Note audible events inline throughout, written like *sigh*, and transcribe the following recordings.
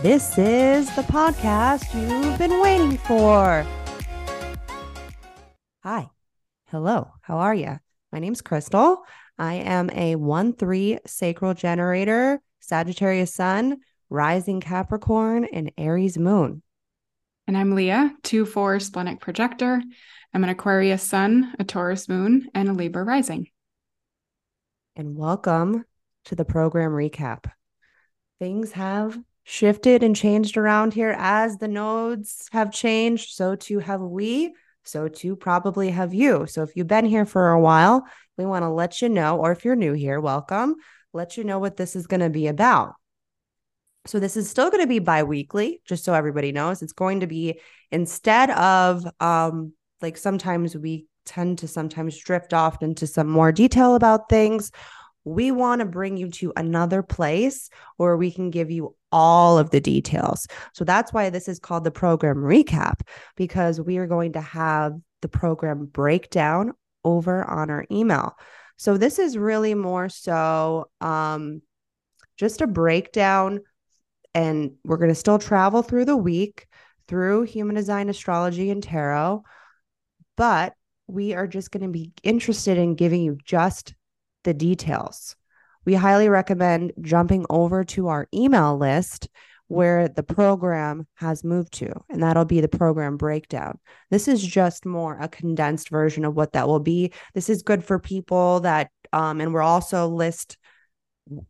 This is the podcast you've been waiting for. Hi. Hello. How are you? My name's Krystle. I am a 1 3 sacral generator, Sagittarius Sun, rising Capricorn, and Aries Moon. And I'm Leah, 2 4 splenic projector. I'm an Aquarius Sun, a Taurus Moon, and a Libra rising. And welcome to the program recap. Things have shifted and changed around here as the nodes have changed. So too have we. So too probably have you. So if you've been here for a while, we want to let you know, or if you're new here, welcome, let you know what this is going to be about. So this is still going to be bi-weekly, just so everybody knows. It's going to be instead of um like sometimes we tend to sometimes drift off into some more detail about things we want to bring you to another place where we can give you all of the details. So that's why this is called the program recap, because we are going to have the program breakdown over on our email. So this is really more so um, just a breakdown, and we're going to still travel through the week through human design, astrology, and tarot, but we are just going to be interested in giving you just the details. We highly recommend jumping over to our email list where the program has moved to, and that'll be the program breakdown. This is just more a condensed version of what that will be. This is good for people that, um, and we're also list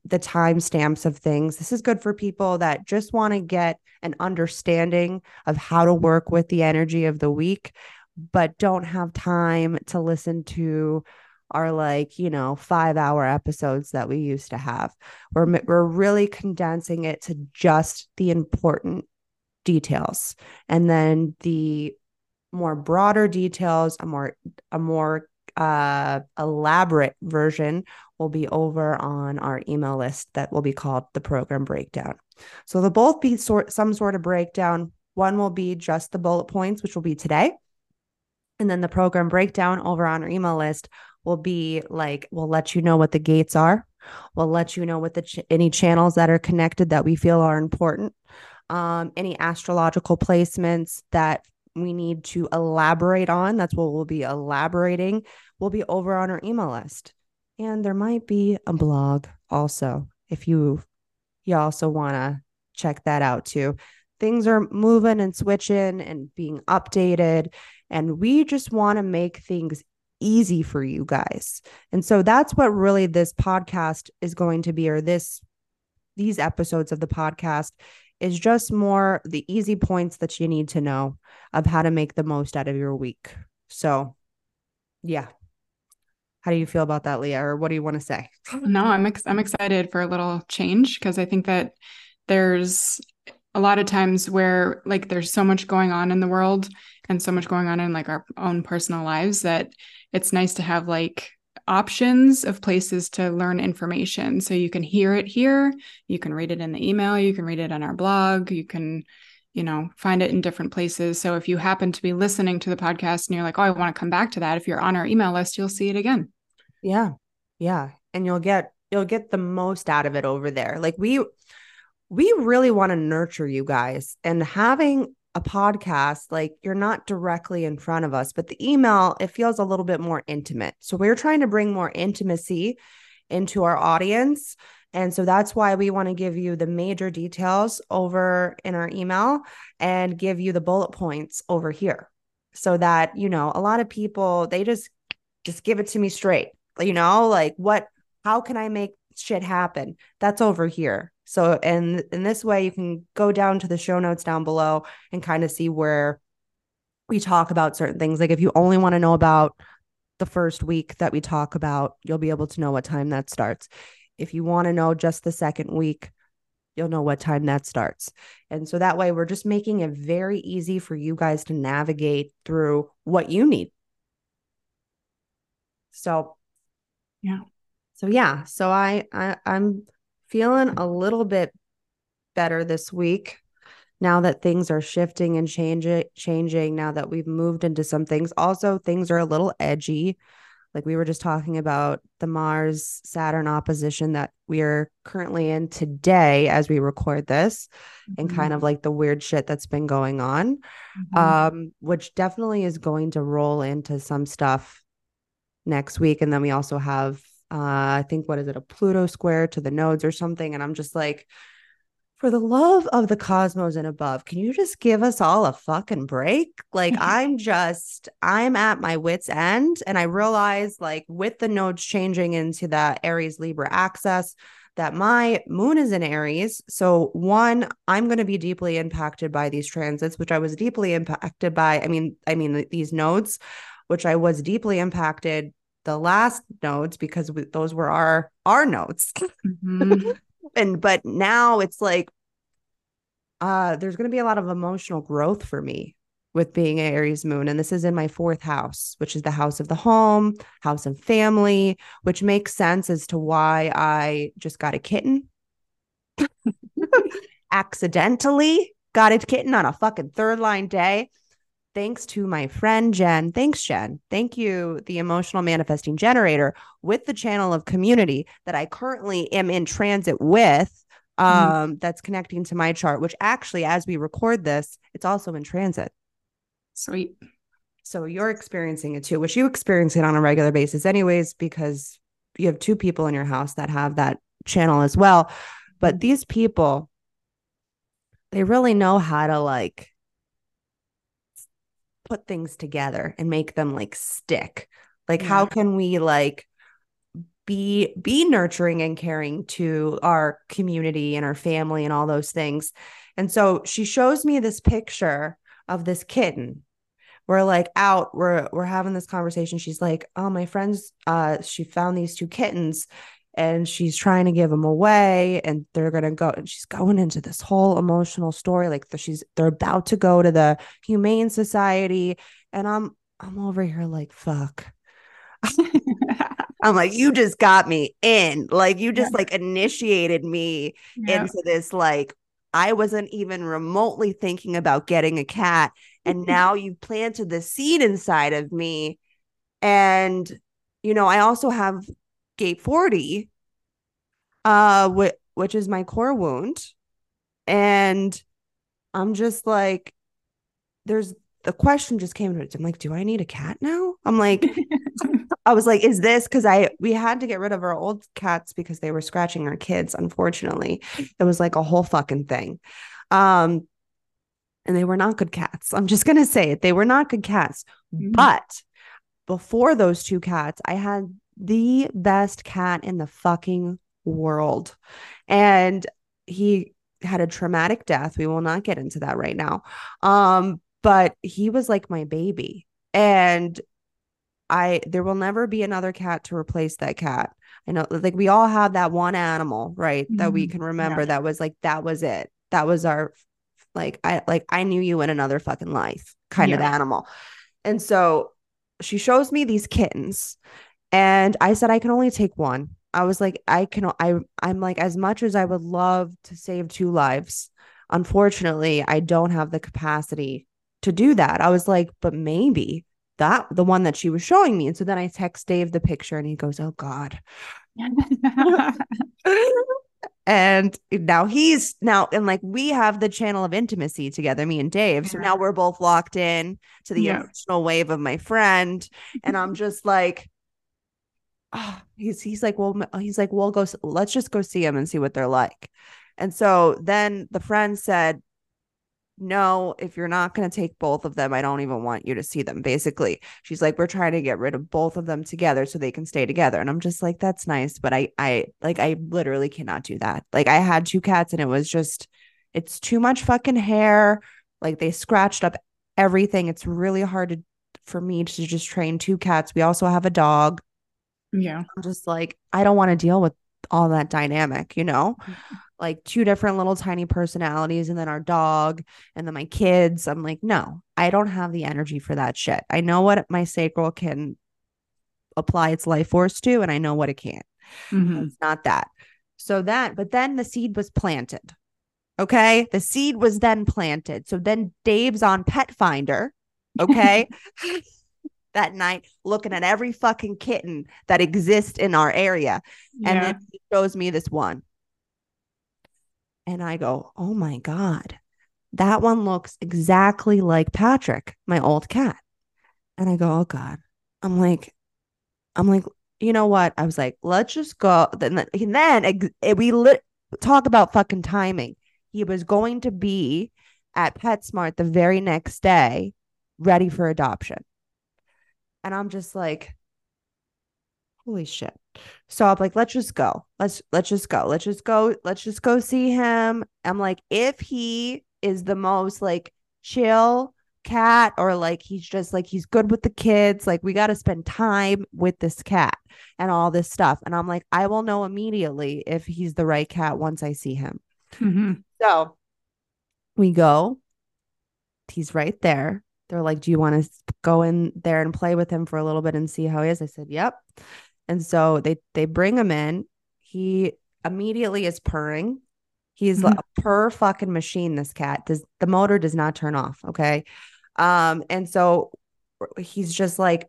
the timestamps of things. This is good for people that just want to get an understanding of how to work with the energy of the week, but don't have time to listen to are like, you know, five hour episodes that we used to have. We're, we're really condensing it to just the important details. And then the more broader details, a more, a more uh, elaborate version will be over on our email list that will be called the program breakdown. So they'll both be sort some sort of breakdown. One will be just the bullet points, which will be today. And then the program breakdown over on our email list will be like we'll let you know what the gates are. We'll let you know what the ch- any channels that are connected that we feel are important. Um, any astrological placements that we need to elaborate on that's what we'll be elaborating We'll be over on our email list. And there might be a blog also if you you also want to check that out too. Things are moving and switching and being updated and we just want to make things easy for you guys. And so that's what really this podcast is going to be, or this, these episodes of the podcast is just more the easy points that you need to know of how to make the most out of your week. So, yeah. How do you feel about that, Leah? Or what do you want to say? No, I'm ex- I'm excited for a little change because I think that there's a lot of times where like there's so much going on in the world and so much going on in like our own personal lives that it's nice to have like options of places to learn information. So you can hear it here, you can read it in the email, you can read it on our blog, you can, you know, find it in different places. So if you happen to be listening to the podcast and you're like, oh, I want to come back to that, if you're on our email list, you'll see it again. Yeah. Yeah. And you'll get, you'll get the most out of it over there. Like we, we really want to nurture you guys and having a podcast, like you're not directly in front of us, but the email, it feels a little bit more intimate. So we're trying to bring more intimacy into our audience. And so that's why we want to give you the major details over in our email and give you the bullet points over here so that, you know, a lot of people, they just, just give it to me straight, you know, like what, how can I make shit happen? That's over here. So, and in this way, you can go down to the show notes down below and kind of see where we talk about certain things. Like if you only want to know about the first week that we talk about, you'll be able to know what time that starts. If you want to know just the second week, you'll know what time that starts. And so that way we're just making it very easy for you guys to navigate through what you need. So yeah. So yeah, so I, I I'm feeling a little bit better this week now that things are shifting and changing changing now that we've moved into some things also things are a little edgy like we were just talking about the Mars Saturn opposition that we are currently in today as we record this mm-hmm. and kind of like the weird shit that's been going on mm-hmm. um which definitely is going to roll into some stuff next week and then we also have uh I think what is it a Pluto square to the nodes or something and I'm just like for the love of the cosmos and above, can you just give us all a fucking break? Like, *laughs* I'm just, I'm at my wits' end. And I realize, like, with the nodes changing into the Aries Libra axis, that my moon is in Aries. So, one, I'm going to be deeply impacted by these transits, which I was deeply impacted by. I mean, I mean, these nodes, which I was deeply impacted the last nodes because we, those were our our nodes. Mm-hmm. *laughs* And but now it's like uh there's going to be a lot of emotional growth for me with being an Aries moon. And this is in my fourth house which is the house of the home house of family which makes sense as to why I just got a kitten. *laughs* *laughs* Accidentally got a kitten on a fucking third line day thanks to my friend Jen. Thanks, Jen. Thank you, the emotional manifesting generator, with the channel of community that I currently am in transit with. Mm-hmm. Um, mm-hmm. that's connecting to my chart, which actually, as we record this, it's also in transit. Sweet. So you're experiencing it too, which you experience it on a regular basis, anyways, because you have two people in your house that have that channel as well. But these people, they really know how to like put things together and make them like stick. Like yeah. how can we like be be nurturing and caring to our community and our family and all those things? And so she shows me this picture of this kitten. We're like out we're we're having this conversation. She's like oh my friends uh she found these two kittens and she's trying to give them away and they're going to go and she's going into this whole emotional story like the, she's they're about to go to the humane society and i'm i'm over here like fuck i'm like you just got me in like you just yeah. like initiated me yeah. into this like i wasn't even remotely thinking about getting a cat and *laughs* now you've planted the seed inside of me and you know i also have gate 40 uh wh- which is my core wound. And i'm just like there's the question just came to it i'm like do i need a cat now? I'm like *laughs* i was like is this? Because i we had to get rid of our old cats because they were scratching our kids unfortunately. It was like a whole fucking thing. Um and they were not good cats. I'm just gonna say it. They were not good cats. Mm-hmm. but before those two cats i had the best cat in the fucking world. And he had a traumatic death. We will not get into that right now. Um, but he was like my baby. And I there will never be another cat to replace that cat. I know like we all have that one animal, right? Mm-hmm. That we mm-hmm. can remember yeah. that was like that was it. That was our like I like I knew you in another fucking life kind yeah. of animal. And so she shows me these kittens and I said, I can only take one. I was like, I can, I, I'm like, as much as I would love to save two lives, unfortunately, I don't have the capacity to do that. I was like, but maybe that the one that she was showing me. And so then I text Dave the picture and he goes, Oh God. *laughs* and now he's now and like we have the channel of intimacy together me and dave so now we're both locked in to the yeah. emotional wave of my friend and i'm just like oh, he's he's like, well, he's like, we'll go. Let's just go see him and see what they're like. And so then the friend said, no, if you're not going to take both of them, I don't even want you to see them. Basically, she's like, we're trying to get rid of both of them together so they can stay together. And I'm just like, that's nice, but I, I like, I literally cannot do that. Like, I had two cats, and it was just, it's too much fucking hair. Like, they scratched up everything. It's really hard to, for me to just train two cats. We also have a dog. Yeah. I'm just like, I don't want to deal with all that dynamic, you know? Mm-hmm. like two different little tiny personalities and then our dog and then my kids. I'm like, no, I don't have the energy for that shit. I know what my sacral can apply its life force to, and I know what it can't. Mhm. It's not that. So that, but then the seed was planted. Okay. The seed was then planted. So then Dave's on Pet Finder. Okay. *laughs* that night, looking at every fucking kitten that exists in our area. And Yeah. then he shows me this one. And I go, oh my God, that one looks exactly like Patrick, my old cat. And I go, oh God. I'm like, I'm like, you know what? I was like, let's just go. Then, and then eh, we lit- talk about fucking timing. He was going to be at PetSmart the very next day, ready for adoption. And I'm just like, holy shit. So I'm like, let's just go. Let's let's just go. Let's just go. Let's just go see him. I'm like, if he is the most like chill cat or like he's just like he's good with the kids, like we got to spend time with this cat and all this stuff. And I'm like, I will know immediately if he's the right cat once I see him. Mhm. So we go. He's right there. They're like, Do you want to go in there and play with him for a little bit and see how he is? I said, Yep. And so they they bring him in. He immediately is purring. He's Mhm. like a purr fucking machine. This cat does the motor does not turn off. Okay. Um, and so he's just like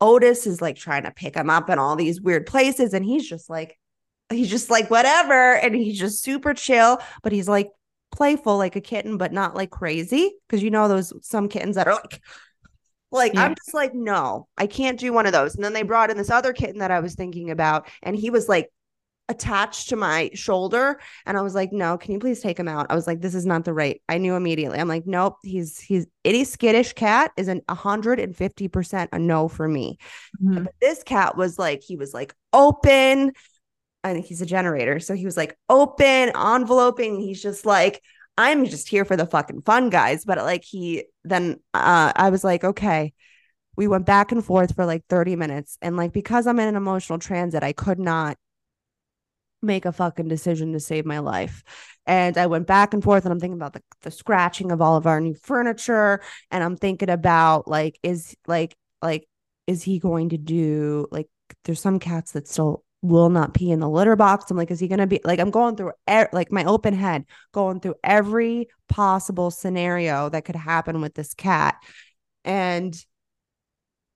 Otis is like trying to pick him up in all these weird places, and he's just like, he's just like whatever, and he's just super chill, but he's like playful like a kitten, but not like crazy. Cause you know those some kittens that are like like Yeah. I'm just like, no, I can't do one of those. And then they brought in this other kitten that I was thinking about, and he was like attached to my shoulder. And I was like, no, can you please take him out? I was like, this is not the right. I knew immediately. I'm like, nope, he's he's any skittish cat is an 150% a no for me. Mhm. But this cat was like, he was like open. I think he's a generator. So he was like open, enveloping. He's just like, I'm just here for the fucking fun, guys. But like he then uh I was like, okay. We went back and forth for like 30 minutes. And like because I'm in an emotional transit, I could not make a fucking decision to save my life. And I went back and forth and I'm thinking about the, the scratching of all of our new furniture. And I'm thinking about like, is like, like, is he going to do like there's some cats that still will not pee in the litter box. I'm like, is he gonna be like I'm going through e- like my open head, going through every possible scenario that could happen with this cat. And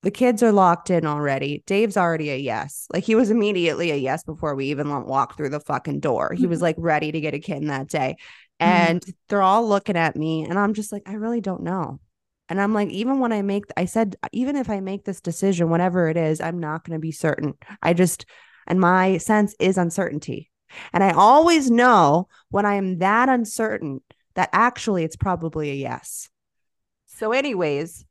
the kids are locked in already. Dave's already a yes. Like he was immediately a yes before we even walked through the fucking door. He was like ready to get a kitten that day. Mhm. And they're all looking at me and I'm just like I really don't know. And I'm like even when I make I said even if I make this decision whatever it is, I'm not going to be certain. I just and my sense is uncertainty. And I always know when I am that uncertain that actually it's probably a yes. So anyways,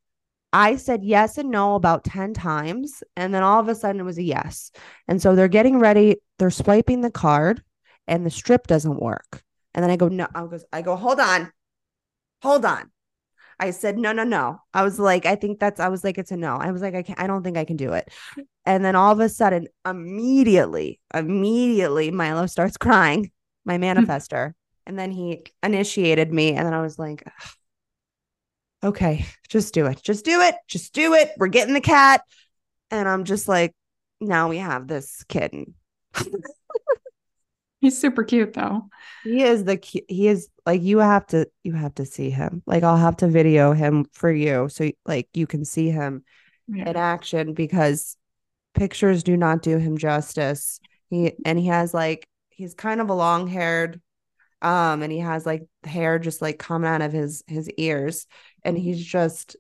I said yes and no about 10 times. And then all of a sudden it was a yes. And so they're getting ready. They're swiping the card and the strip doesn't work. And then I go, no, I go, I go, hold on. Hold on. I said, no, no, no. I was like, I think that's, I was like, it's a no. I was like, I can't, I don't think I can do it. And then all of a sudden, immediately, immediately, Milo starts crying, my hmm. manifester. And then he initiated me. And then I was like, okay, just do it. Just do it. Just do it. We're getting the cat. And I'm just like, now we have this kitten. *laughs* He's super cute though. He is the cu- he is like you have to you have to see him. Like I'll have to video him for you so like you can see him Yeah. in action because pictures do not do him justice. He and he has like he's kind of a long haired um and he has like hair just like coming out of his his ears and he's just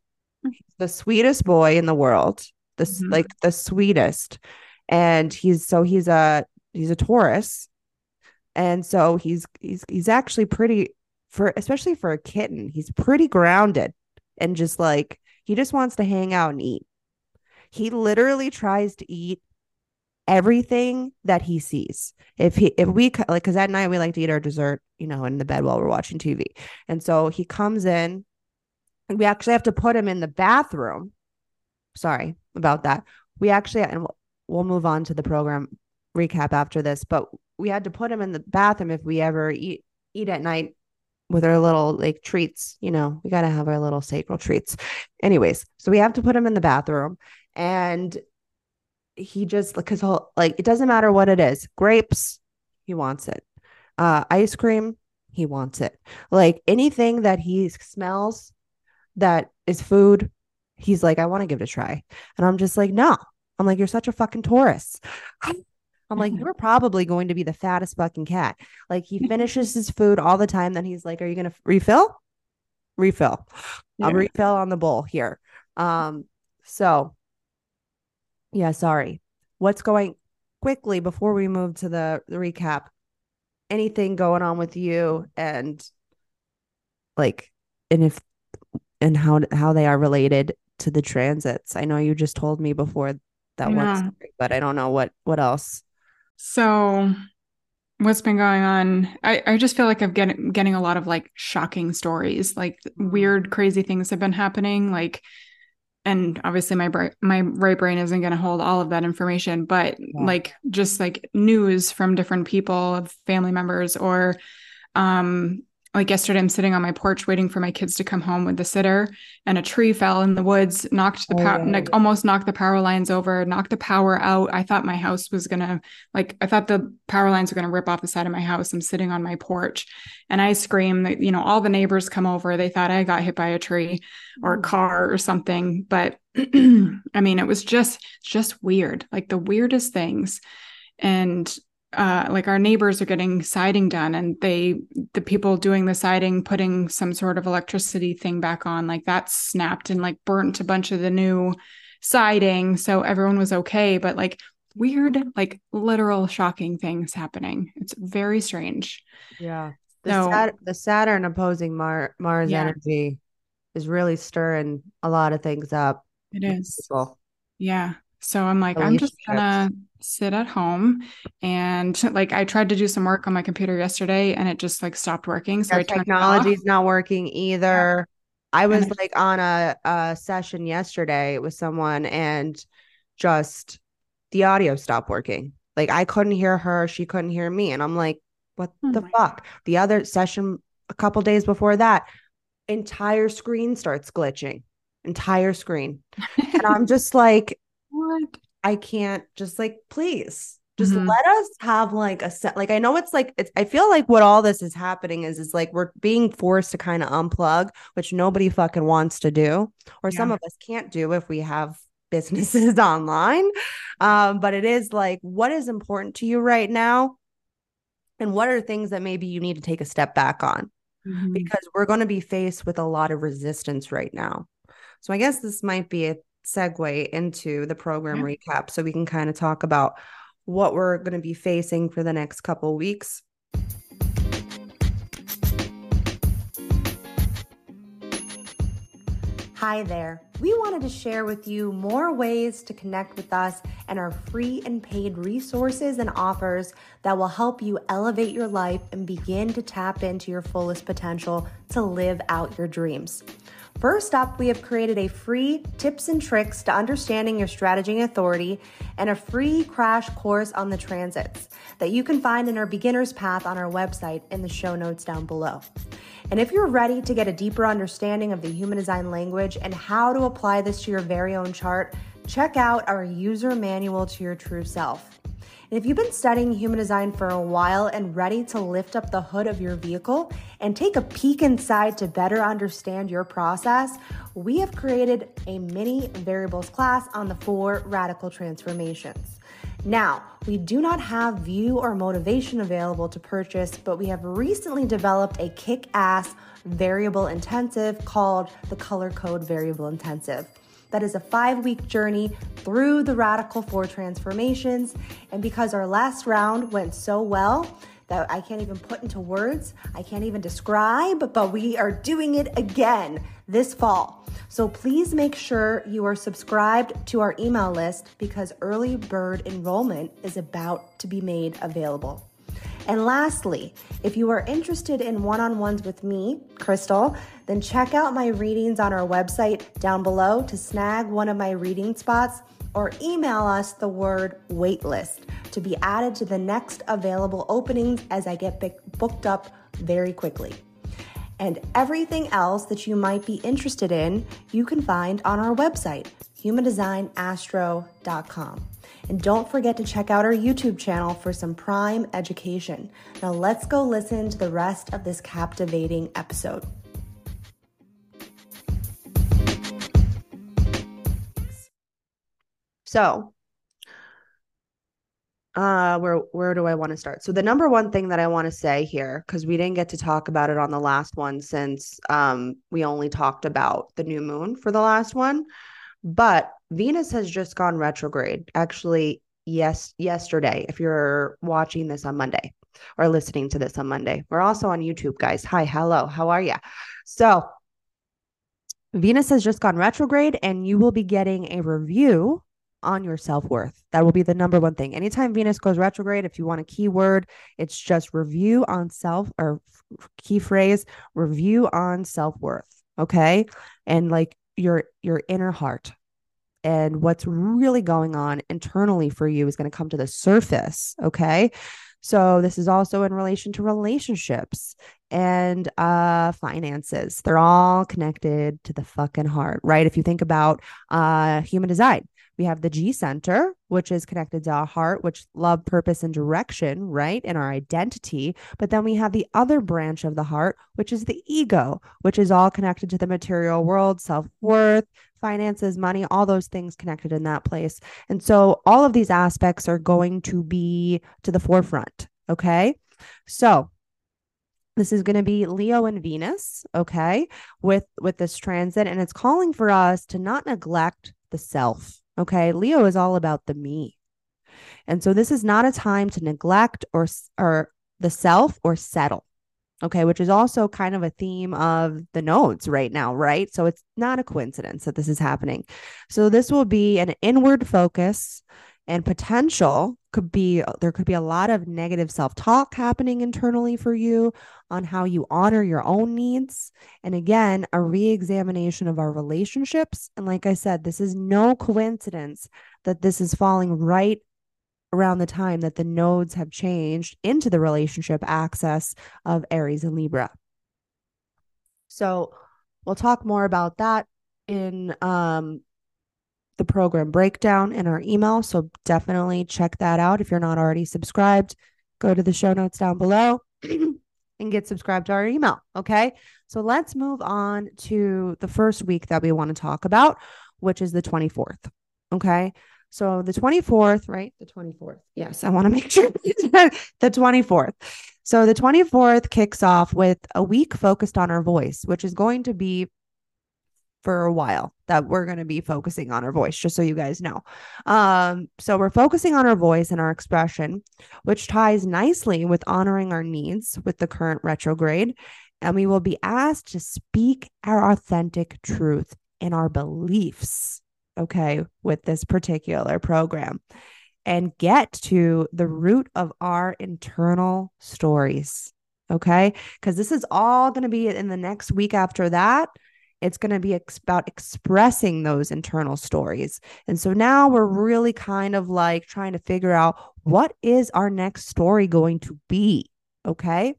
the sweetest boy in the world. This Mhm. like the sweetest. And he's so he's a he's a Taurus. And so he's he's he's actually pretty for especially for a kitten, he's pretty grounded and just like he just wants to hang out and eat. He literally tries to eat everything that he sees. If he if we like cuz at night we like to eat our dessert, you know, in the bed while we're watching TV. And so he comes in and we actually have to put him in the bathroom. Sorry about that. We actually and we'll move on to the program recap after this, but we had to put him in the bathroom if we ever eat eat at night with our little like treats. You know, we got to have our little sacral treats. Anyways, so we have to put him in the bathroom, and he just because like it doesn't matter what it is, grapes, he wants it. Uh, ice cream, he wants it. Like anything that he smells that is food, he's like, I want to give it a try. And I'm just like, no. I'm like, you're such a fucking Taurus. I'm like, you're *laughs* probably going to be the fattest fucking cat. Like he *laughs* finishes his food all the time. Then he's like, Are you gonna refill? Refill. Yeah. I'll refill on the bowl here. Um, so yeah, sorry. What's going quickly before we move to the, the recap? Anything going on with you and like and if and how how they are related to the transits. I know you just told me before that yeah. one, but I don't know what what else. So, what's been going on? I I just feel like I'm getting getting a lot of like shocking stories, like mm-hmm. weird, crazy things have been happening, like. And obviously, my brain, my right brain isn't going to hold all of that information, but yeah. like just like news from different people, family members, or um, like yesterday i'm sitting on my porch waiting for my kids to come home with the sitter and a tree fell in the woods knocked the power oh. like almost knocked the power lines over knocked the power out i thought my house was gonna like i thought the power lines were gonna rip off the side of my house i'm sitting on my porch and i scream that you know all the neighbors come over they thought i got hit by a tree or a oh. car or something but *clears throat* i mean it was just just weird like the weirdest things and uh, like our neighbors are getting siding done and they the people doing the siding putting some sort of electricity thing back on like that snapped and like burnt a bunch of the new siding. So everyone was okay but like weird like literal shocking things happening. It's very strange. Yeah. The, so, Sat- the saturn opposing Mar- mars yeah. energy is really stirring a lot of things up. It is. people. yeah. So i'm like i'm just gonna sit at home and like I tried to do some work on my computer yesterday and it just like stopped working. So technology's not working either. Yeah. I was like on a, a session yesterday with someone and just the audio stopped working. Like I couldn't hear her, she couldn't hear me. And I'm like, what oh the fuck? God. The other session a couple days before that, entire screen starts glitching. Entire screen. and *laughs* I'm just like, what? I can't just like, please just mm-hmm. let us have like a set. Like, I know it's like, it's, I feel like what all this is happening is, is like we're being forced to kind of unplug, which nobody fucking wants to do, or yeah. some of us can't do if we have businesses *laughs* online. Um, but it is like, what is important to you right now? And what are things that maybe you need to take a step back on? Mm-hmm. Because we're going to be faced with a lot of resistance right now. So I guess this might be a segue into the program yeah. recap so we can kind of talk about what we're going to be facing for the next couple weeks. Hi there. We wanted to share with you more ways to connect with us and our free and paid resources and offers that will help you elevate your life and begin to tap into your fullest potential to live out your dreams. First up, we have created a free tips and tricks to understanding your strategy authority and a free crash course on the transits that you can find in our beginner's path on our website in the show notes down below. And if you're ready to get a deeper understanding of the human design language and how to apply this to your very own chart, check out our user manual to your true self. And if you've been studying human design for a while and ready to lift up the hood of your vehicle and take a peek inside to better understand your process, we have created a mini variables class on the four radical transformations. Now, we do not have view or motivation available to purchase, but we have recently developed a kick ass variable intensive called the Color Code Variable Intensive. That is a five week journey through the Radical Four transformations. And because our last round went so well, that I can't even put into words, I can't even describe, but we are doing it again this fall. So please make sure you are subscribed to our email list because early bird enrollment is about to be made available. And lastly, if you are interested in one on ones with me, Krystle, then check out my readings on our website down below to snag one of my reading spots or email us the word waitlist to be added to the next available openings as I get booked up very quickly. And everything else that you might be interested in, you can find on our website, humandesignastro.com. And don't forget to check out our YouTube channel for some prime education. Now, let's go listen to the rest of this captivating episode. So, uh where where do I want to start? So the number one thing that I want to say here cuz we didn't get to talk about it on the last one since um we only talked about the new moon for the last one, but Venus has just gone retrograde. Actually, yes, yesterday if you're watching this on Monday or listening to this on Monday. We're also on YouTube, guys. Hi, hello. How are you? So, Venus has just gone retrograde and you will be getting a review on your self worth. That will be the number one thing. Anytime Venus goes retrograde, if you want a keyword, it's just review on self or key phrase review on self worth. Okay. And like your your inner heart and what's really going on internally for you is going to come to the surface. Okay. So this is also in relation to relationships and uh finances. They're all connected to the fucking heart, right? If you think about uh human design, we have the G center, which is connected to our heart, which love, purpose, and direction, right? And our identity. But then we have the other branch of the heart, which is the ego, which is all connected to the material world, self worth, finances, money, all those things connected in that place. And so all of these aspects are going to be to the forefront. Okay. So this is going to be leo and venus okay with with this transit and it's calling for us to not neglect the self Okay. Leo is all about the me. And so this is not a time to neglect or, or the self or settle. Okay. Which is also kind of a theme of the nodes right now. Right. So it's not a coincidence that this is happening. So this will be an inward focus and potential could be there could be a lot of negative self-talk happening internally for you on how you honor your own needs. And again a re-examination of our relationships. And like i said this is no coincidence that this is falling right around the time that the nodes have changed into the relationship axis of aries and libra. So we'll talk more about that in um the program breakdown in our email. So definitely check that out. If you're not already subscribed, go to the show notes down below *clears throat* and get subscribed to our email. Okay. So let's move on to the first week that we want to talk about, which is the 24th. Okay. So the 24th, right? The 24th. Yes, I want to *laughs* make sure *laughs* the 24th. So the 24th kicks off with a week focused on our voice, which is going to be for a while that we're going to be focusing on our voice just so you guys know. Um so we're focusing on our voice and our expression which ties nicely with honoring our needs with the current retrograde. And we will be asked to speak our authentic truth and our beliefs okay with this particular program and get to the root of our internal stories okay? Because this is all going to be in the next week after that it's going to be ex- about expressing those internal stories. And so now we're really kind of like trying to figure out what is our next story going to be. Okay.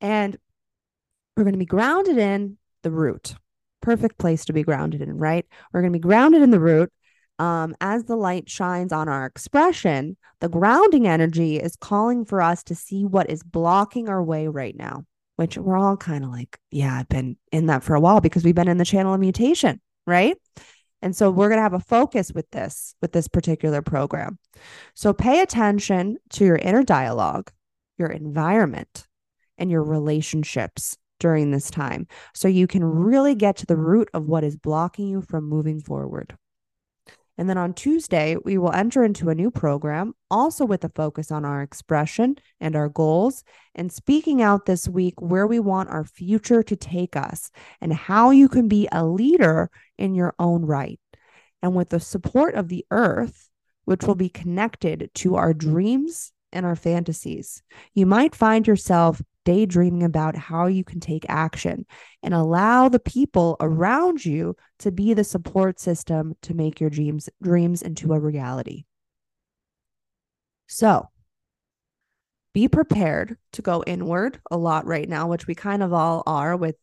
And we're going to be grounded in the root. Perfect place to be grounded in, right? We're going to be grounded in the root. Um, as the light shines on our expression, the grounding energy is calling for us to see what is blocking our way right now which we're all kind of like, yeah, I've been in that for a while because we've been in the channel of mutation, right? And so we're going to have a focus with this, with this particular program. So pay attention to your inner dialogue, your environment, and your relationships during this time so you can really get to the root of what is blocking you from moving forward. And then on Tuesday, we will enter into a new program, also with a focus on our expression and our goals, and speaking out this week where we want our future to take us and how you can be a leader in your own right. And with the support of the earth, which will be connected to our dreams and our fantasies, you might find yourself daydreaming about how you can take action and allow the people around you to be the support system to make your dreams dreams into a reality. So be prepared to go inward a lot right now, which we kind of all are with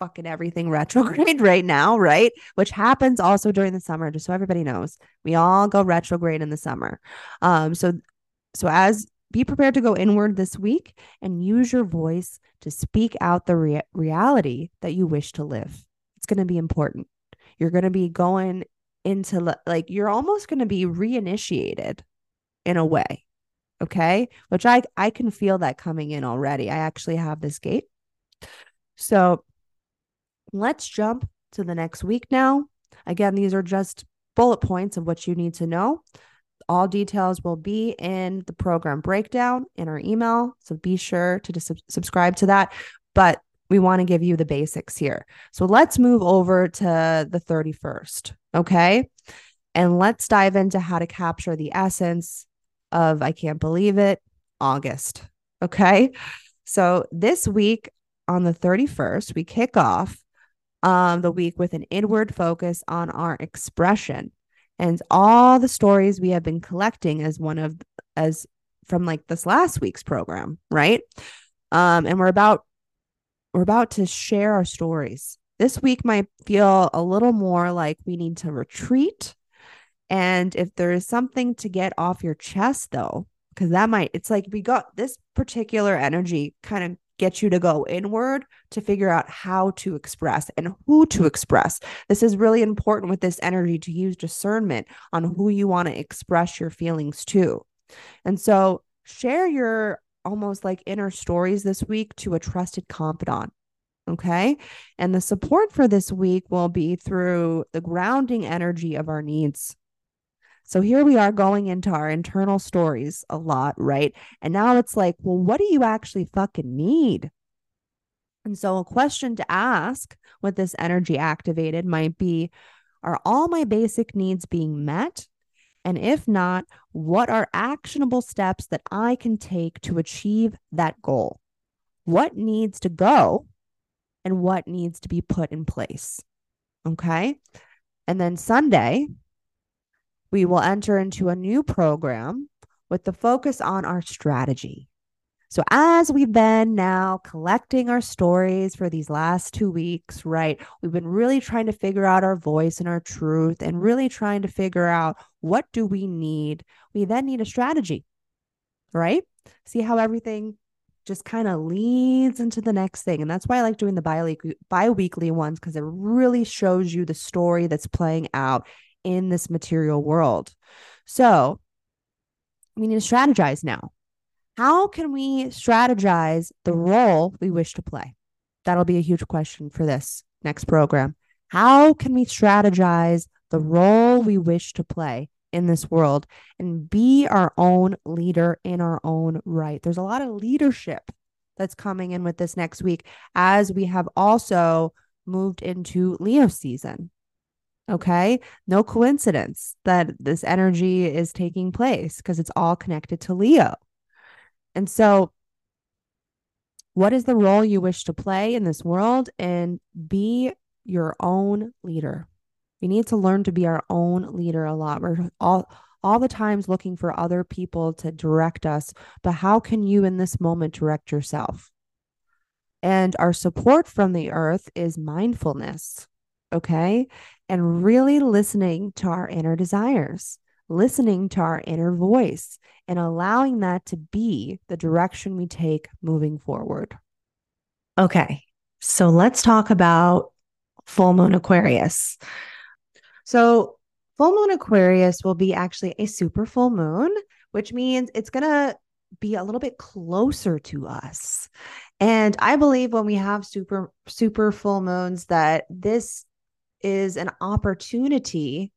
fucking everything *laughs* retrograde right now, right? Which happens also during the summer, just so everybody knows. We all go retrograde in the summer. Um, so so as be prepared to go inward this week and use your voice to speak out the rea- reality that you wish to live. It's going to be important. You're going to be going into like you're almost going to be reinitiated in a way. Okay? Which I I can feel that coming in already. I actually have this gate. So let's jump to the next week now. Again, these are just bullet points of what you need to know. All details will be in the program breakdown in our email. So be sure to sub- subscribe to that. But we want to give you the basics here. So let's move over to the 31st. Okay. And let's dive into how to capture the essence of I can't believe it, August. Okay. So this week on the 31st, we kick off um, the week with an inward focus on our expression and all the stories we have been collecting as one of as from like this last week's program right? Um and we're about we're about to share our stories. This week might feel a little more like we need to retreat. And if there is something to get off your chest though because that might it's like we got this particular energy kind of get you to go inward to figure out how to express and who to express. This is really important with this energy to use discernment on who you want to express your feelings to. And so share your almost like inner stories this week to a trusted confidant. Okay. And the support for this week will be through the grounding energy of our needs. So here we are going into our internal stories a lot, right? And now it's like, well, what do you actually fucking need? And so a question to ask with this energy activated might be Are all my basic needs being met? And if not, what are actionable steps that I can take to achieve that goal? What needs to go and what needs to be put in place? Okay. And then Sunday, we will enter into a new program with the focus on our strategy. So, as we've been now collecting our stories for these last two weeks, right, we've been really trying to figure out our voice and our truth and really trying to figure out what do we need. We then need a strategy, right? See how everything just kind of leads into the next thing. And that's why I like doing the bi-weekly, ones because it really shows you the story that's playing out in this material world. So we need to strategize now. How can we strategize the role we wish to play? That'll be a huge question for this next program. How can we strategize the role we wish to play in this world and be our own leader in our own right? There's a lot of leadership that's coming in with this next week as we have also moved into Leo season. Okay. No coincidence that this energy is taking place because it's all connected to Leo. And so, what is the role you wish to play in this world? And be your own leader. We need to learn to be our own leader a lot. We're all all the times looking for other people to direct us, but how can you in this moment direct yourself? And our support from the earth is mindfulness. Okay and really listening to our inner desires, listening to our inner voice, and allowing that to be the direction we take moving forward. Okay, so let's talk about full moon Aquarius. So, full moon Aquarius will be actually a super full moon, which means it's going to be a little bit closer to us. And I believe when we have super super full moons that this is an opportunity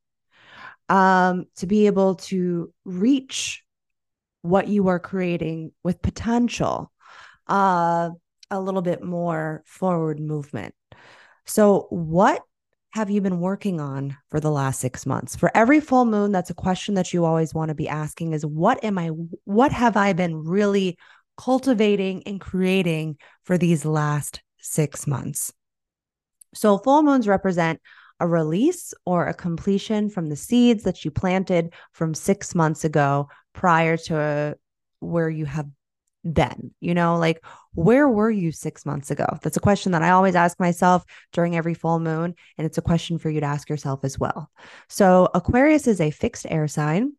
um, to be able to reach what you are creating with potential, uh, a little bit more forward movement. So, what have you been working on for the last six months? For every full moon, that's a question that you always want to be asking is what am I, what have I been really cultivating and creating for these last six months? So, full moons represent a release or a completion from the seeds that you planted from six months ago prior to where you have been? You know, like where were you six months ago? That's a question that I always ask myself during every full moon. And it's a question for you to ask yourself as well. So, Aquarius is a fixed air sign.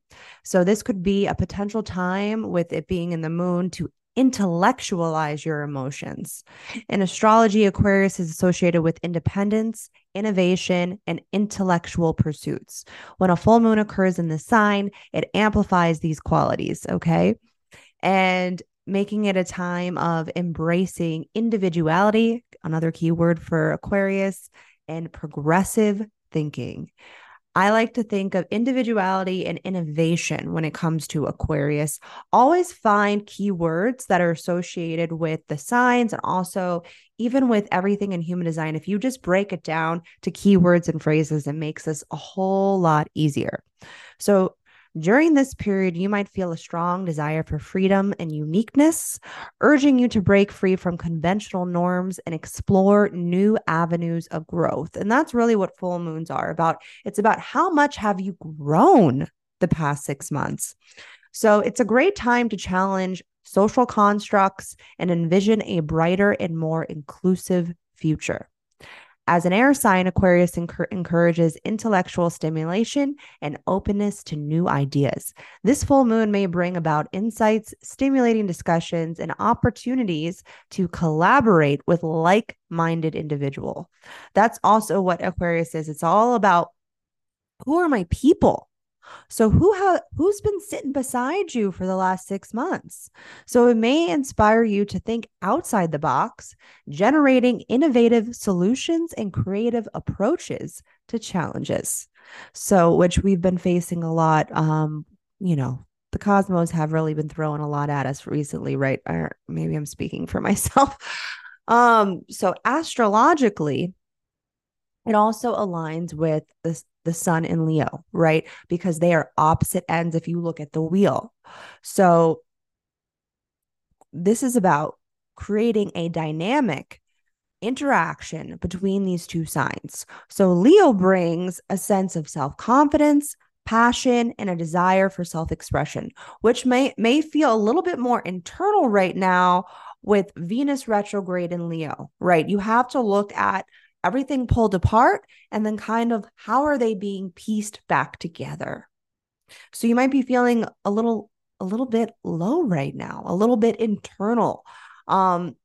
So, this could be a potential time with it being in the moon to intellectualize your emotions. In astrology, Aquarius is associated with independence, innovation, and intellectual pursuits. When a full moon occurs in the sign, it amplifies these qualities. Okay. And making it a time of embracing individuality, another key word for Aquarius, and progressive thinking. I like to think of individuality and innovation when it comes to Aquarius. Always find keywords that are associated with the signs and also even with everything in human design. If you just break it down to keywords and phrases, it makes this a whole lot easier. So, during this period, you might feel a strong desire for freedom and uniqueness, urging you to break free from conventional norms and explore new avenues of growth. And that's really what full moons are about. It's about how much have you grown the past six months. So it's a great time to challenge social constructs and envision a brighter and more inclusive future. As an air sign, Aquarius enc- encourages intellectual stimulation and openness to new ideas. This full moon may bring about insights, stimulating discussions, and opportunities to collaborate with like minded individual. That's also what Aquarius is. It's all about who are my people? So who ha- who's been sitting beside you for the last 6 months? So it may inspire you to think outside the box, generating innovative solutions and creative approaches to challenges. So which we've been facing a lot um you know, the cosmos have really been throwing a lot at us recently, right? Or maybe I'm speaking for *laughs* myself. Um so astrologically it also aligns with the, the sun in Leo, right? Because they are opposite ends if you look at the wheel. So this is about creating a dynamic interaction between these two signs. So Leo brings a sense of self-confidence, passion and a desire for self-expression, which may may feel a little bit more internal right now with Venus retrograde in Leo, right? You have to look at everything pulled apart and then kind of how are they being pieced back together? So you might be feeling a little a little bit low right now a little bit internal. Um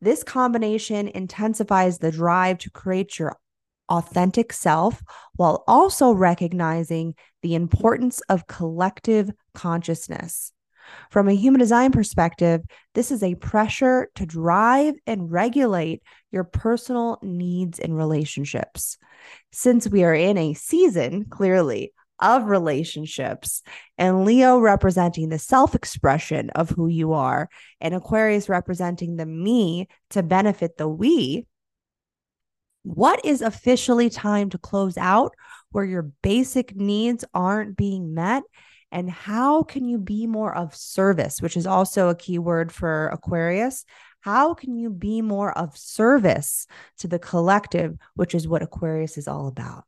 this combination intensifies the drive to create your authentic self while also recognizing the importance of collective consciousness from a human design perspective, this is a pressure to drive and regulate your personal needs and relationships. Since we are in a season, clearly, of relationships, and Leo representing the self expression of who you are, and Aquarius representing the me to benefit the we, what is officially time to close out where your basic needs aren't being met and how can you be more of service, which is also a key word for Aquarius? How can you be more of service to the collective, which is what Aquarius is all about?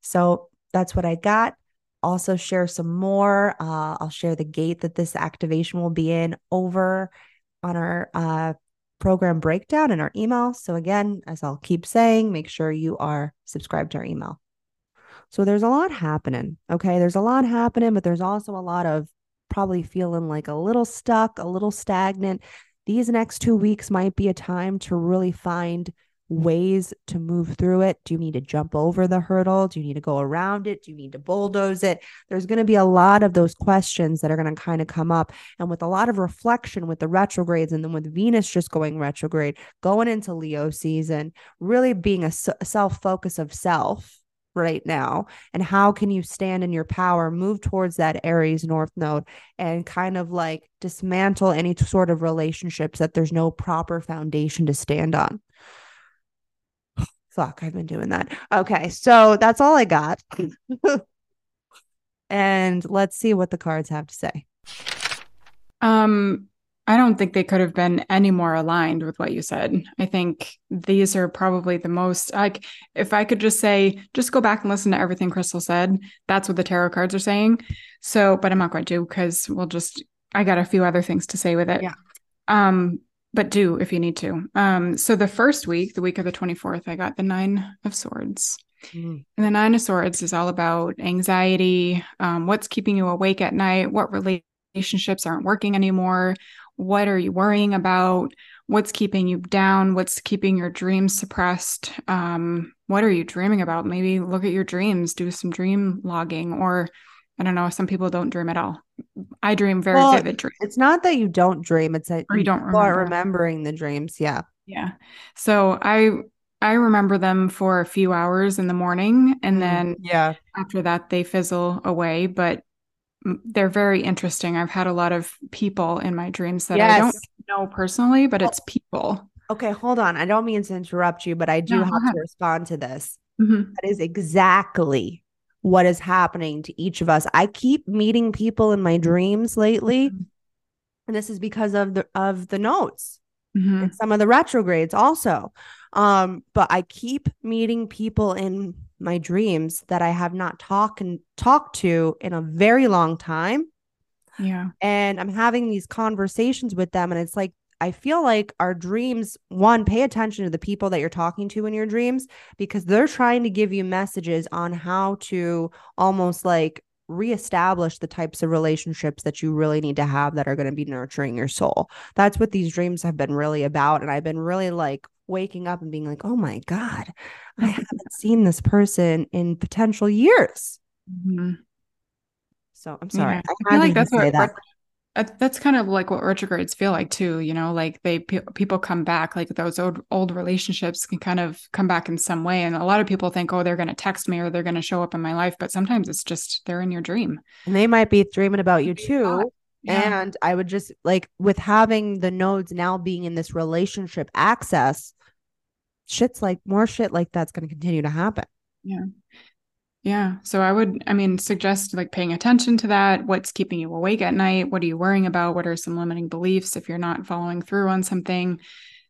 So that's what I got. Also, share some more. Uh, I'll share the gate that this activation will be in over on our uh, program breakdown in our email. So, again, as I'll keep saying, make sure you are subscribed to our email. So there's a lot happening. Okay. There's a lot happening, but there's also a lot of probably feeling like a little stuck, a little stagnant. These next two weeks might be a time to really find ways to move through it. Do you need to jump over the hurdle? Do you need to go around it? Do you need to bulldoze it? There's going to be a lot of those questions that are going to kind of come up. And with a lot of reflection with the retrogrades and then with Venus just going retrograde, going into Leo season, really being a self focus of self right now? And how can you stand in your power move towards that aries north node and kind of like dismantle any sort of relationships that there's no proper foundation to stand on? Fuck i've been doing that. Okay so that's all i got. *laughs* And let's see what the cards have to say. Um I don't think they could have been any more aligned with what you said. I think these are probably the most like if I could just say just go back and listen to everything Krystle said, that's what the tarot cards are saying. So, but I'm not going to because we'll just I got a few other things to say with it. Yeah. Um but do if you need to. Um so the first week, the week of the 24th, I got the 9 of swords. Mm. And the Nine of Swords is all about anxiety, um, what's keeping you awake at night, what relationships aren't working anymore, what are you worrying about, what's keeping you down, what's keeping your dreams suppressed, um, what are you dreaming about? Maybe look at your dreams, do some dream logging, or I don't know, some people don't dream at all. I dream very Well, vivid dreams. It's not that you don't dream; it's that Or you don't remember. remembering the dreams. Yeah. Yeah. So I I remember them for a few hours in the morning and Mm. then yeah. after that they fizzle away but they're very interesting i've had a lot of people in my dreams that i don't know personally but it's people Okay, hold on. I don't mean to interrupt you, but I do No, have to respond to this. Mhm. That is exactly what is happening to each of us. I keep meeting people in my dreams lately, Mhm. and this is because of the of the nodes Mhm. and some of the retrogrades also. Um, but I keep meeting people in my dreams that I have not talked and talked to in a very long time. yeah and I'm having these conversations with them and it's like I feel like our dreams one pay attention to the people that you're talking to in your dreams because they're trying to give you messages on how to almost like reestablish the types of relationships that you really need to have that are going to be nurturing your soul. That's what these dreams have been really about and I've been really like waking up and being like, "Oh my god, I *laughs* haven't seen this person in potential years." Mhm. So, I'm sorry. Yeah. I i feel like that's what that. that- that's kind of like what retrogrades feel like too you know like they pe- people come back like those old old relationships can kind of come back in some way and a lot of people think oh they're going to text me or they're going to show up in my life but sometimes it's just they're in your dream And they might be dreaming about you too. yeah And I would just like with having the nodes now being in this relationship access, shit's like more shit like that's going to continue to happen. Yeah. Yeah. So I would, I mean, suggest like paying attention to that. What's keeping you awake at night? What are you worrying about? What are some limiting beliefs if you're not following through on something?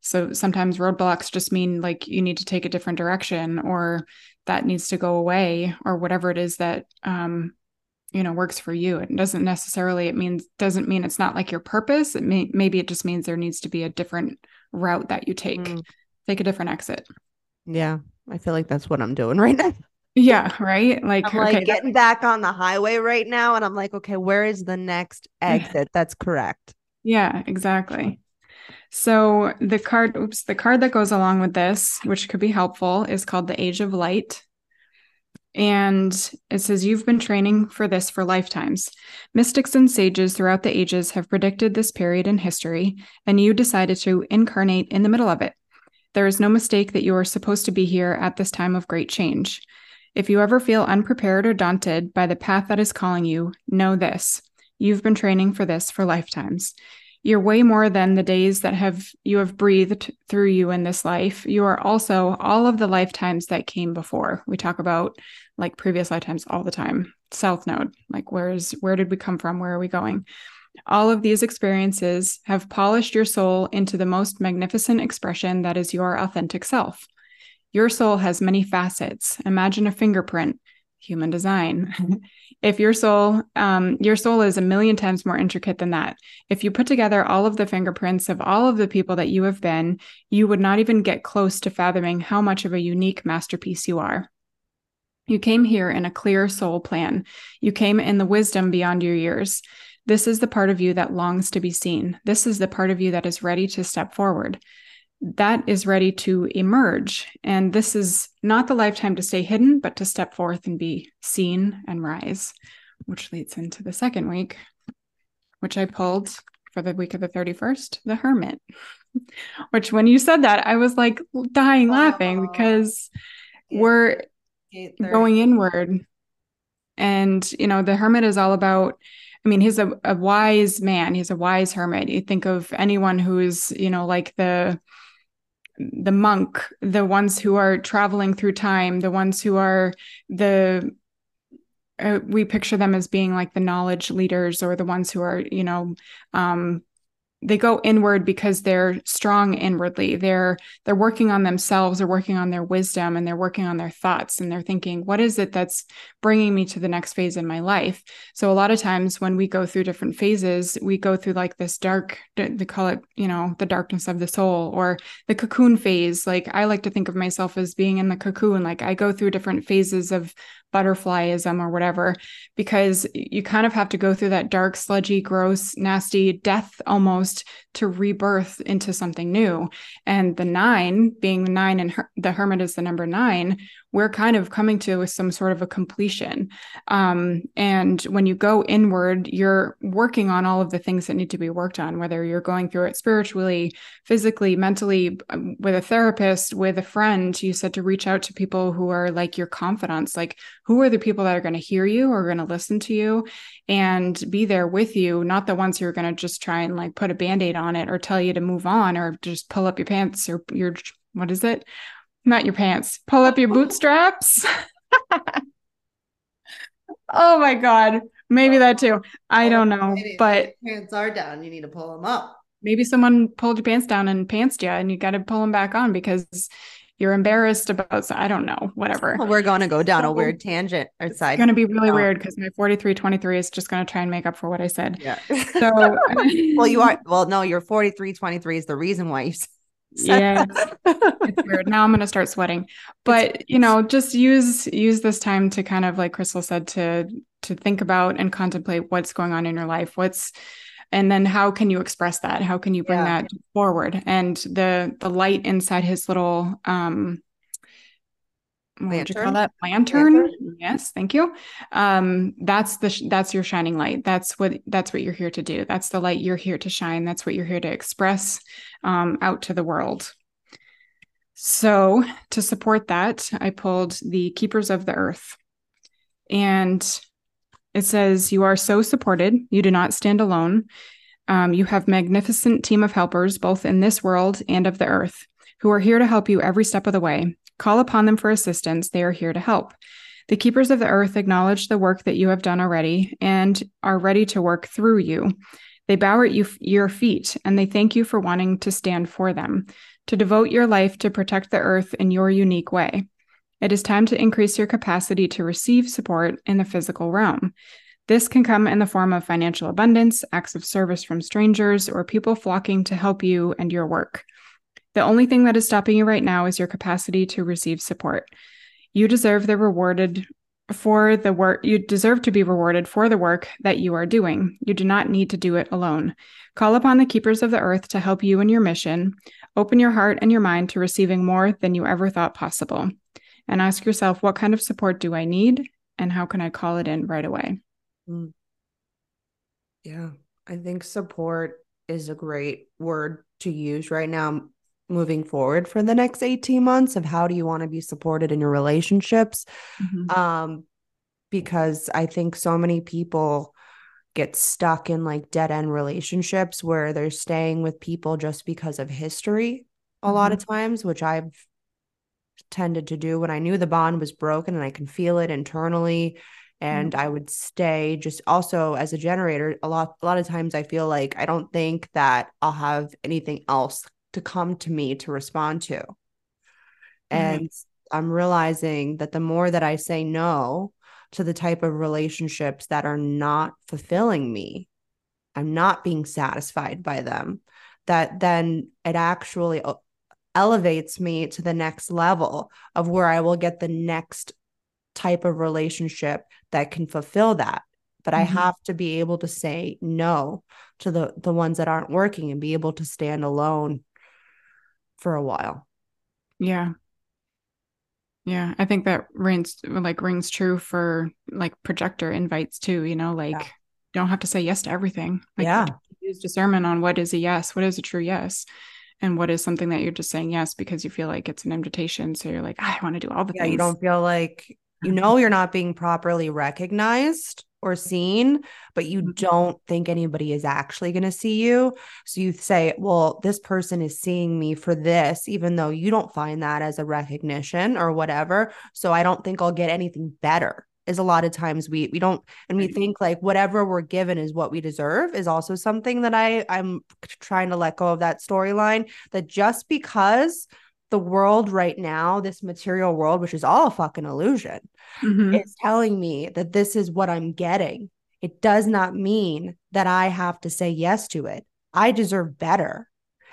So sometimes roadblocks just mean like you need to take a different direction or that needs to go away or whatever it is that, um, you know, works for you. It doesn't necessarily, it means, doesn't mean it's not like your purpose. It may, maybe it just means there needs to be a different route that you take, Mm, take a different exit. yeah. I feel like that's what I'm doing *laughs* right now. Yeah. Right. Like, I'm like okay, getting back on the highway right now. And I'm like, okay, where is the next exit? That's correct. Yeah, exactly. So the card, oops, the card that goes along with this, which could be helpful, is called the Age of Light. And it says, You've been training for this for lifetimes. Mystics and sages throughout the ages have predicted this period in history, and you decided to incarnate in the middle of it. There is no mistake that you are supposed to be here at this time of great change. If you ever feel unprepared or daunted by the path that is calling you, know this you've been training for this for lifetimes. You're way more than the days that have you have breathed through you in this life. You are also all of the lifetimes that came before. We talk about like previous lifetimes all the time. South node, like where is where did we come from? Where are we going? All of these experiences have polished your soul into the most magnificent expression that is your authentic self. Your soul has many facets. Imagine a fingerprint, human design. *laughs* if your soul, um, your soul is a million times more intricate than that. If you put together all of the fingerprints of all of the people that you have been, you would not even get close to fathoming how much of a unique masterpiece you are. You came here in a clear soul plan. You came in the wisdom beyond your years. This is the part of you that longs to be seen. This is the part of you that is ready to step forward. That is ready to emerge. And this is not the lifetime to stay hidden, but to step forth and be seen and rise, which leads into the second week, which I pulled for the week of the 31st, the Hermit. *laughs* Which, when you said that, I was like dying oh. laughing Oh. because we're going inward. And, you know, the hermit is all about, I mean, he's a, a wise man. He's a wise hermit. You think of anyone who's, you know, like the, the monk, the ones who are traveling through time, the ones who are the, uh, we picture them as being like the knowledge leaders or the ones who are, you know, um, they go inward because they're strong inwardly. They're they're working on themselves they're working on their wisdom and they're working on their thoughts and they're thinking what is it that's bringing me to the next phase in my life? So a lot of times when we go through different phases we go through like this dark they call it you know the darkness of the soul or the cocoon phase. Like i like to think of myself as being in the cocoon. Like i go through different phases of butterflyism or whatever, because you kind of have to go through that dark, sludgy, gross, nasty death almost to rebirth into something new. And the nine, being nine and her- the hermit is the number nine, we're kind of coming to some sort of a completion. Um, and when you go inward, you're working on all of the things that need to be worked on, whether you're going through it spiritually, physically, mentally, um, with a therapist, with a friend. You said to reach out to people who are like your confidants, like who are the people that are going to hear you or going to listen to you and be there with you, not the ones who are going to just try and like put a band aid on it or tell you to move on or just pull up your pants or your, what is it? not your pants. Pull up your *laughs* bootstraps. *laughs* oh my god, maybe that too. I don't know, but pants are down. You need to pull them up. Maybe someone pulled your pants down and pantsed you, and you got to pull them back on because you're embarrassed about. I don't know, whatever. Well, we're going to go down so, a weird tangent or side. It's going to be really weird because my 43 23 is just going to try and make up for what I said. Yeah. So, *laughs* well, you are. *laughs* Well, no, your 43 23 is the reason why you yeah it's weird now i'm going to start sweating *laughs* but you know just use use this time to kind of like Krystle said to to think about and contemplate what's going on in your life what's and then how can you express that? How can you bring yeah. that forward? And the the light inside his little um what would you call that? Lantern? lantern? yes thank you. Um that's the sh- that's your shining light. That's what that's what you're here to do. That's the light you're here to shine. That's what you're here to express um, out to the world. So to support that i pulled the keepers of the earth. And it says you are so supported you do not stand alone um, you have magnificent team of helpers both in this world and of the earth who are here to help you every step of the way Call upon them for assistance. They are here to help. The keepers of the earth acknowledge the work that you have done already and are ready to work through you. They bow at you, your feet and they thank you for wanting to stand for them, to devote your life to protect the earth in your unique way. It is time to increase your capacity to receive support in the physical realm. This can come in the form of financial abundance, acts of service from strangers, or people flocking to help you and your work. The only thing that is stopping you right now is your capacity to receive support. You deserve the rewarded for the work you deserve to be rewarded for the work that you are doing. You do not need to do it alone. Call upon the keepers of the earth to help you in your mission. Open your heart and your mind to receiving more than you ever thought possible. And ask yourself, what kind of support do I need? And how can I call it in right away? Mm. Yeah, I think support is a great word to use right now moving forward for the next 18 months of how do you want to be supported in your relationships mm-hmm. um because i think so many people get stuck in like dead end relationships where they're staying with people just because of history a mm-hmm. lot of times which i've tended to do when i knew the bond was broken and i can feel it internally and mm-hmm. i would stay just also as a generator a lot a lot of times i feel like i don't think that i'll have anything else to come to me to respond to. Mm-hmm. And I'm realizing that the more that I say no to the type of relationships that are not fulfilling me, I'm not being satisfied by them, that then it actually uh, elevates me to the next level of where I will get the next type of relationship that can fulfill that but mm-hmm. I have to be able to say no to the the ones that aren't working and be able to stand alone for a while. Yeah. Yeah, I think that rings like rings true for like projector invites too, you know, like yeah. don't have to say yes to everything. Like yeah. use discernment on what is a yes, what is a true yes, and what is something that you're just saying yes because you feel like it's an invitation. So you're like, I want to do all the yeah, things. You don't feel like you know you're not being properly recognized or seen, but you mm-hmm. don't think anybody is actually going to see you. So you say, well, this person is seeing me for this, even though you don't find that as a recognition or whatever. So I don't think I'll get anything better is a lot of times we we don't and we think like whatever we're given is what we deserve is also something that I I'm trying to let go of that storyline that just because the world right now, this material world, which is all a fucking illusion, mm-hmm. is telling me that this is what I'm getting. It does not mean that I have to say yes to it. I deserve better.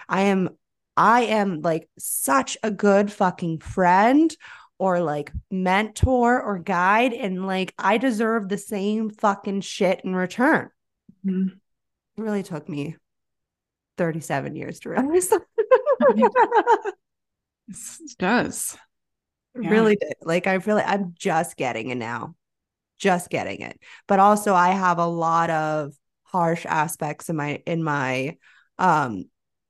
I am I am like such a good fucking friend or like mentor or guide and like I deserve the same fucking shit in return. Mm-hmm. It really took me 37 years to *laughs* realize it does. Yeah. Really did. Like I feel like I'm just getting it now. Just getting it. But also I have a lot of harsh aspects in my in my um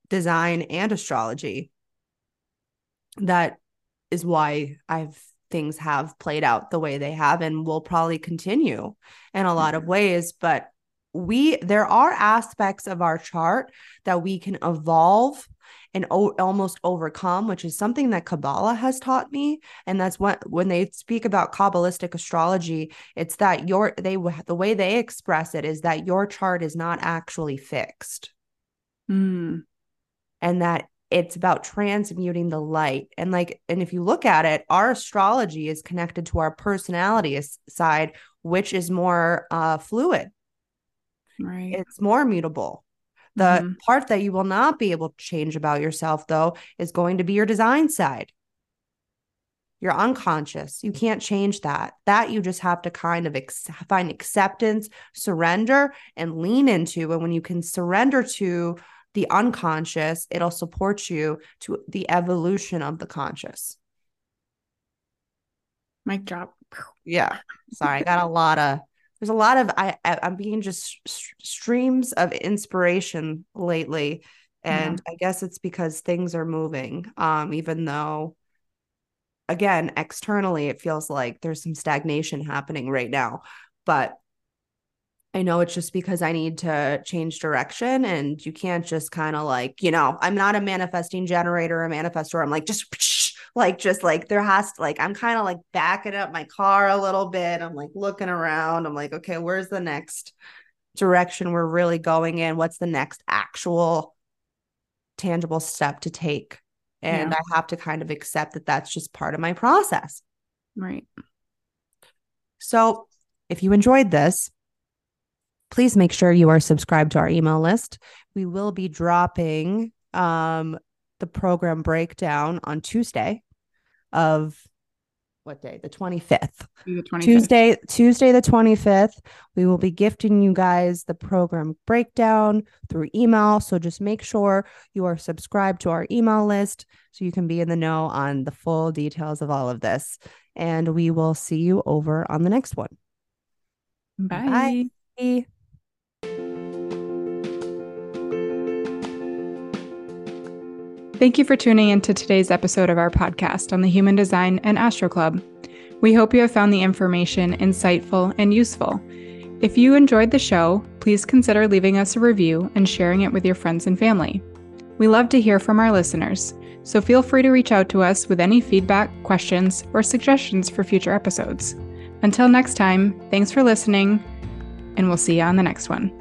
design and astrology that is why I've things have played out the way they have and will probably continue in a lot of mm-hmm. ways but we there are aspects of our chart that we can evolve and o- almost overcome which is something that kabbalah has taught me and that's what when they speak about kabbalistic astrology it's that your they the way they express it is that your chart is not actually fixed mm. and that it's about transmuting the light. And like and if you look at it our astrology is connected to our personality side which is more uh fluid. Right. It's more mutable. The mm-hmm. part that you will not be able to change about yourself though is going to be your design side. Your unconscious. You can't change that. That you just have to kind of ex- find acceptance surrender and lean into. And when you can surrender to the unconscious, it'll support you to the evolution of the conscious. Mic drop. Yeah. Sorry, I got a lot of there's a lot of I I'm being just streams of inspiration lately and yeah. I guess it's because things are moving um even though again externally it feels like there's some stagnation happening right now but I know it's just because I need to change direction and you can't just kind of like, you know, I'm not a manifesting generator, a manifestor. I'm like, just like, just like there has to, like, I'm kind of like backing up my car a little bit. I'm like looking around. I'm like, okay, where's the next direction we're really going in? What's the next actual tangible step to take? And yeah. I have to kind of accept that that's just part of my process. Right. So if you enjoyed this, please make sure you are subscribed to our email list. We will be dropping um, the program breakdown on Tuesday of what day? The 25th. The 25th. Tuesday, Tuesday the 25th. We will be gifting you guys the program breakdown through email. So just make sure you are subscribed to our email list so you can be in the know on the full details of all of this. And we will see you over on the next one. Bye. Bye. Thank you for tuning into today's episode of our podcast on the Human Design and Astro Club. We hope you have found the information insightful and useful. If you enjoyed the show, please consider leaving us a review and sharing it with your friends and family. We love to hear from our listeners, so feel free to reach out to us with any feedback, questions, or suggestions for future episodes. Until next time, thanks for listening, and we'll see you on the next one.